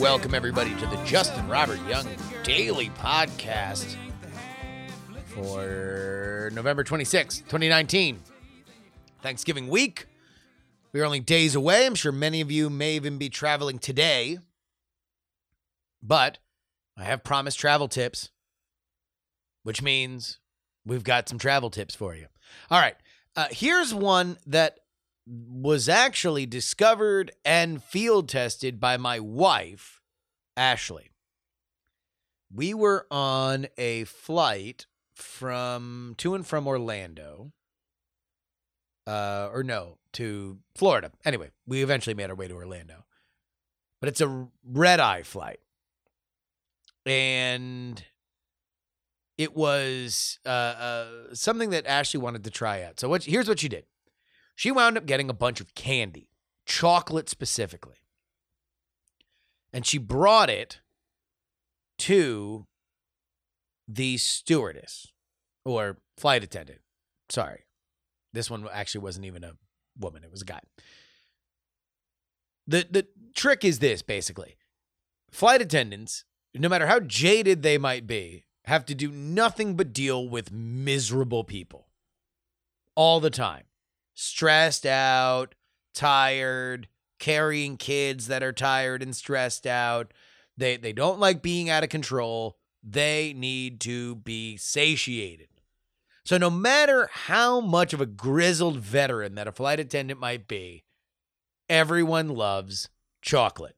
Welcome everybody to the Justin Robert Young Daily Podcast for November 26th, 2019. Thanksgiving week. We're only days away. I'm sure many of you may even be traveling today. But I have promised travel tips, which means we've got some travel tips for you. All right. Uh, here's one that was actually discovered and field tested by my wife, Ashley. We were on a flight from to and from Orlando. Uh, or no, to Florida. Anyway, we eventually made our way to Orlando. But it's a red eye flight. And it was uh, uh, something that Ashley wanted to try out. So what, here's what she did. She wound up getting a bunch of candy, chocolate specifically. And she brought it to the stewardess or flight attendant. Sorry. This one actually wasn't even a woman, it was a guy. The the trick is this basically. Flight attendants, no matter how jaded they might be, have to do nothing but deal with miserable people all the time stressed out, tired, carrying kids that are tired and stressed out. They they don't like being out of control. They need to be satiated. So no matter how much of a grizzled veteran that a flight attendant might be, everyone loves chocolate.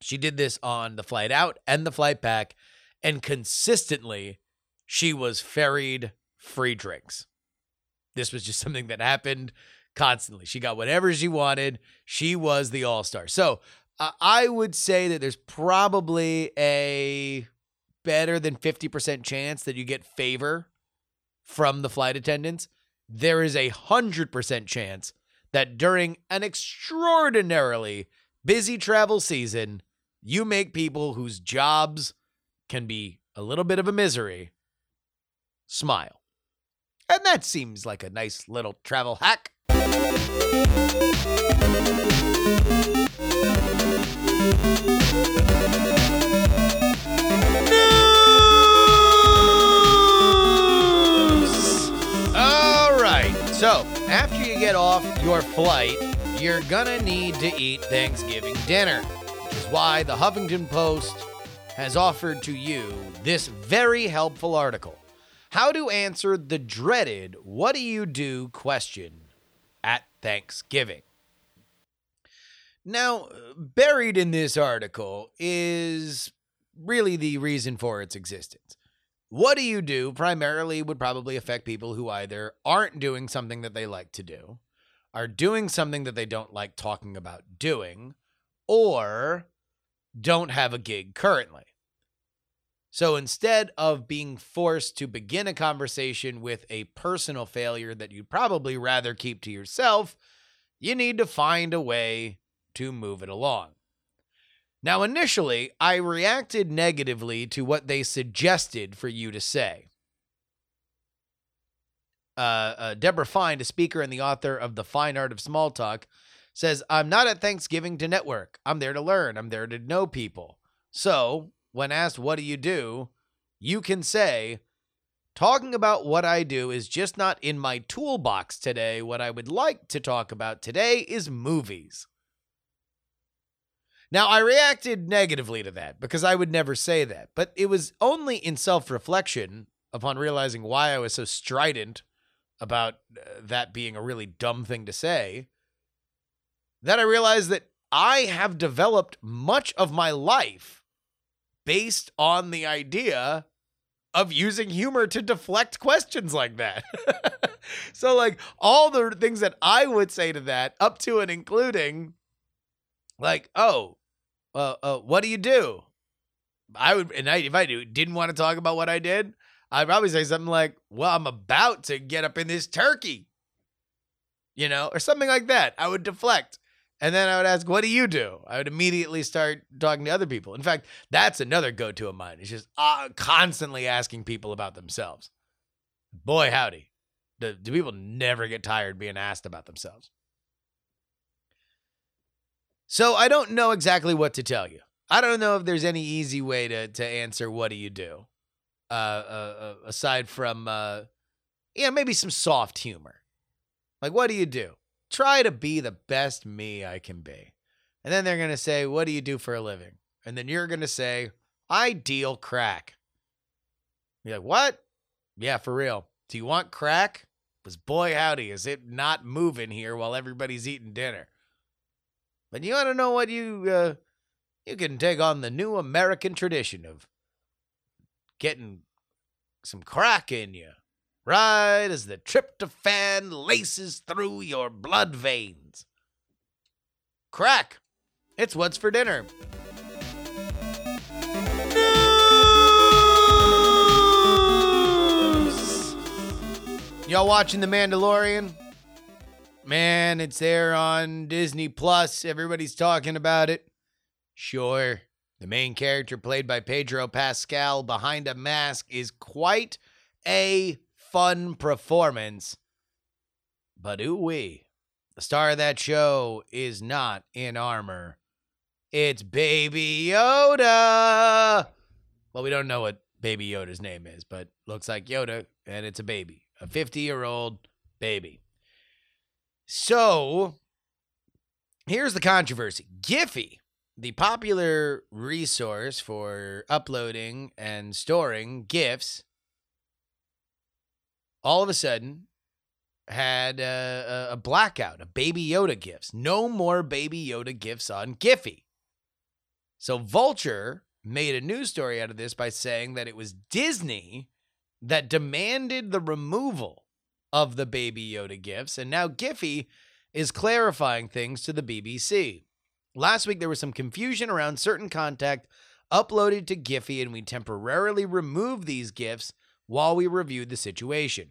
She did this on the flight out and the flight back, and consistently she was ferried free drinks. This was just something that happened constantly. She got whatever she wanted. She was the all star. So uh, I would say that there's probably a better than 50% chance that you get favor from the flight attendants. There is a 100% chance that during an extraordinarily busy travel season, you make people whose jobs can be a little bit of a misery smile. And that seems like a nice little travel hack. News! All right. So, after you get off your flight, you're gonna need to eat Thanksgiving dinner, which is why the Huffington Post has offered to you this very helpful article How to Answer the Dreaded What Do You Do question at Thanksgiving. Now, buried in this article is really the reason for its existence. What do you do primarily would probably affect people who either aren't doing something that they like to do, are doing something that they don't like talking about doing, or don't have a gig currently. So instead of being forced to begin a conversation with a personal failure that you'd probably rather keep to yourself, you need to find a way to move it along. Now, initially, I reacted negatively to what they suggested for you to say. Uh, uh, Debra Fine, a speaker and the author of The Fine Art of Small Talk, says, I'm not at Thanksgiving to network. I'm there to learn. I'm there to know people. So, when asked, What do you do? you can say, Talking about what I do is just not in my toolbox today. What I would like to talk about today is movies. Now, I reacted negatively to that because I would never say that, but it was only in self reflection upon realizing why I was so strident about uh, that being a really dumb thing to say that I realized that I have developed much of my life based on the idea of using humor to deflect questions like that. so, like, all the things that I would say to that, up to and including, like, oh, uh, uh, what do you do? I would, and I, if I do, didn't want to talk about what I did, I'd probably say something like, well, I'm about to get up in this turkey, you know, or something like that. I would deflect. And then I would ask, what do you do? I would immediately start talking to other people. In fact, that's another go to of mine. It's just uh, constantly asking people about themselves. Boy, howdy. Do, do people never get tired being asked about themselves? So I don't know exactly what to tell you. I don't know if there's any easy way to, to answer what do you do, uh, uh, uh, aside from, uh, yeah, maybe some soft humor. Like, what do you do? Try to be the best me I can be. And then they're going to say, What do you do for a living? And then you're going to say, I deal crack. You're like, What? Yeah, for real. Do you want crack? Because boy, howdy, is it not moving here while everybody's eating dinner. But you want to know what you, uh, you can take on the new American tradition of getting some crack in you right as the tryptophan laces through your blood veins. Crack! It's what's for dinner. News! Y'all watching The Mandalorian? Man, it's there on Disney Plus. Everybody's talking about it. Sure, the main character played by Pedro Pascal behind a mask is quite a fun performance. But ooh wee, the star of that show is not in armor. It's Baby Yoda. Well, we don't know what Baby Yoda's name is, but looks like Yoda, and it's a baby, a 50 year old baby. So here's the controversy Giphy, the popular resource for uploading and storing GIFs, all of a sudden had a, a, blackout, a Baby Yoda GIFs. No more Baby Yoda GIFs on Giphy. So Vulture made a news story out of this by saying that it was Disney that demanded the removal of the Baby Yoda GIFs, and now Giphy is clarifying things to the BBC. Last week there was some confusion around certain content uploaded to Giphy, and we temporarily removed these gifs while we reviewed the situation.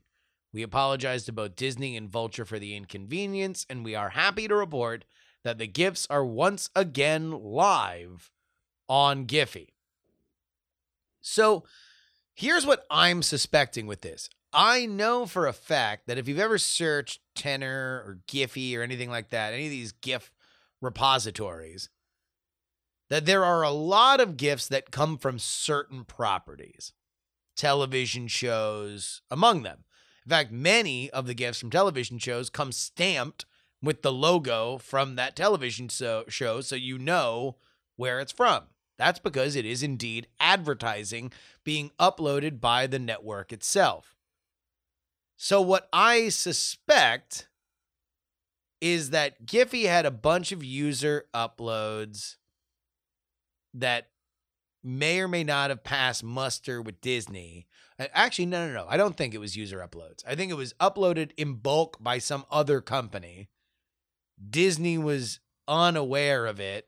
We apologize to both Disney and Vulture for the inconvenience, and we are happy to report that the GIFs are once again live on Giphy. So here's what I'm suspecting with this. I know for a fact that if you've ever searched Tenor or Giphy or anything like that, any of these GIF repositories, that there are a lot of GIFs that come from certain properties television shows among them. In fact, many of the GIFs from television shows come stamped with the logo from that television so- show so you know where it's from. That's because it is indeed advertising being uploaded by the network itself. So, what I suspect is that Giphy had a bunch of user uploads that may or may not have passed muster with Disney. Actually, no, no, no. I don't think it was user uploads. I think it was uploaded in bulk by some other company. Disney was unaware of it.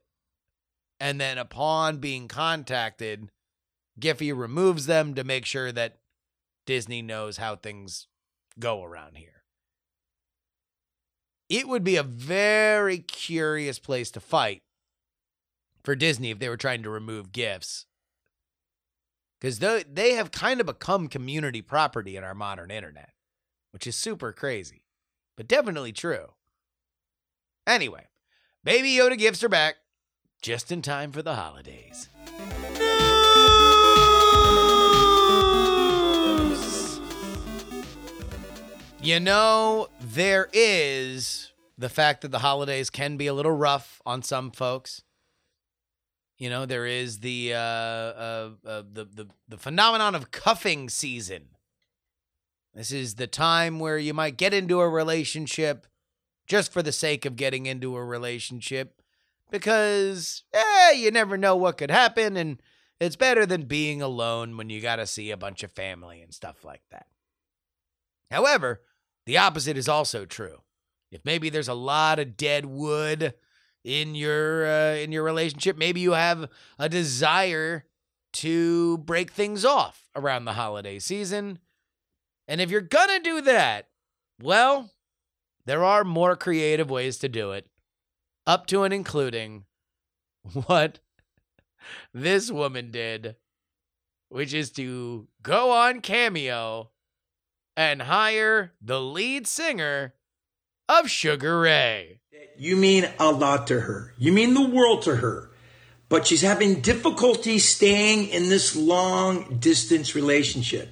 And then upon being contacted, Giphy removes them to make sure that Disney knows how things go around here. It would be a very curious place to fight for Disney if they were trying to remove GIFs. Because they, they have kind of become community property in our modern internet, which is super crazy, but definitely true. Anyway, Baby Yoda GIFs are back just in time for the holidays. News! You know, there is the fact that the holidays can be a little rough on some folks. You know, there is the uh, uh, uh, the the the phenomenon of cuffing season. This is the time where you might get into a relationship just for the sake of getting into a relationship because eh, you never know what could happen and It's better than being alone when you got to see a bunch of family and stuff like that. However, the opposite is also true. If maybe there's a lot of dead wood in your uh, in your relationship, maybe you have a desire to break things off around the holiday season. And if you're going to do that, well, there are more creative ways to do it, up to and including what this woman did, which is to go on Cameo and hire the lead singer of Sugar Ray. You mean a lot to her. You mean the world to her. But she's having difficulty staying in this long distance relationship.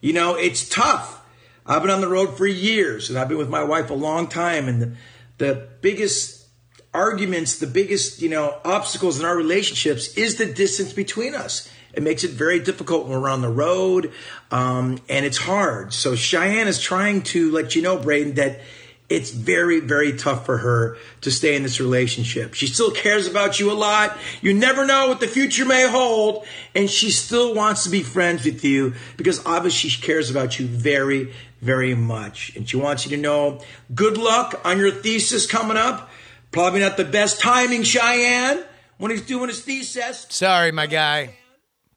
You know, it's tough. I've been on the road for years and I've been with my wife a long time. And the, the biggest arguments, the biggest, you know, obstacles in our relationships is the distance between us. It makes it very difficult when we're on the road, um, and it's hard. So Cheyenne is trying to let you know, Braden, that it's very, very tough for her to stay in this relationship. She still cares about you a lot. You never know what the future may hold. And she still wants to be friends with you because obviously she cares about you very, very much. And she wants you to know good luck on your thesis coming up. Probably not the best timing, Cheyenne, when he's doing his thesis. Sorry, my guy.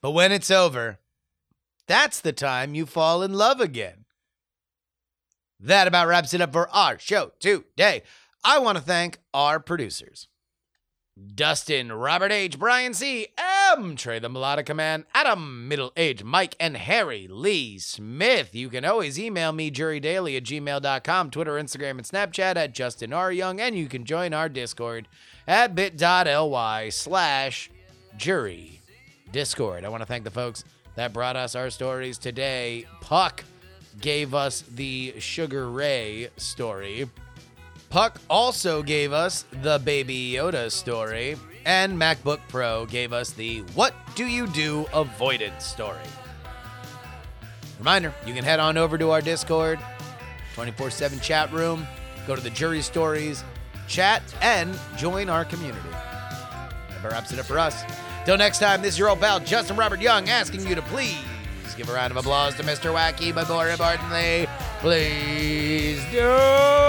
But when it's over, that's the time you fall in love again. That about wraps it up for our show today. I want to thank our producers Dustin, Robert H., Brian C., M., Trey the Melodica Man, Adam, Middle Age, Mike, and Harry Lee Smith. You can always email me, jurydaily at gmail.com, Twitter, Instagram, and Snapchat at Justin R. Young, and you can join our Discord at bit.ly slash jury Discord. I want to thank the folks that brought us our stories today. Puck gave us the Sugar Ray story. Puck also gave us the Baby Yoda story. And MacBook Pro gave us the What Do You Do Avoidance story. Reminder you can head on over to our Discord, 24 7 chat room, go to the jury stories, chat, and join our community. That wraps it up for us. Till next time, this is your old pal Justin Robert Young asking you to please give a round of applause to Mr. Wacky, but more importantly, please do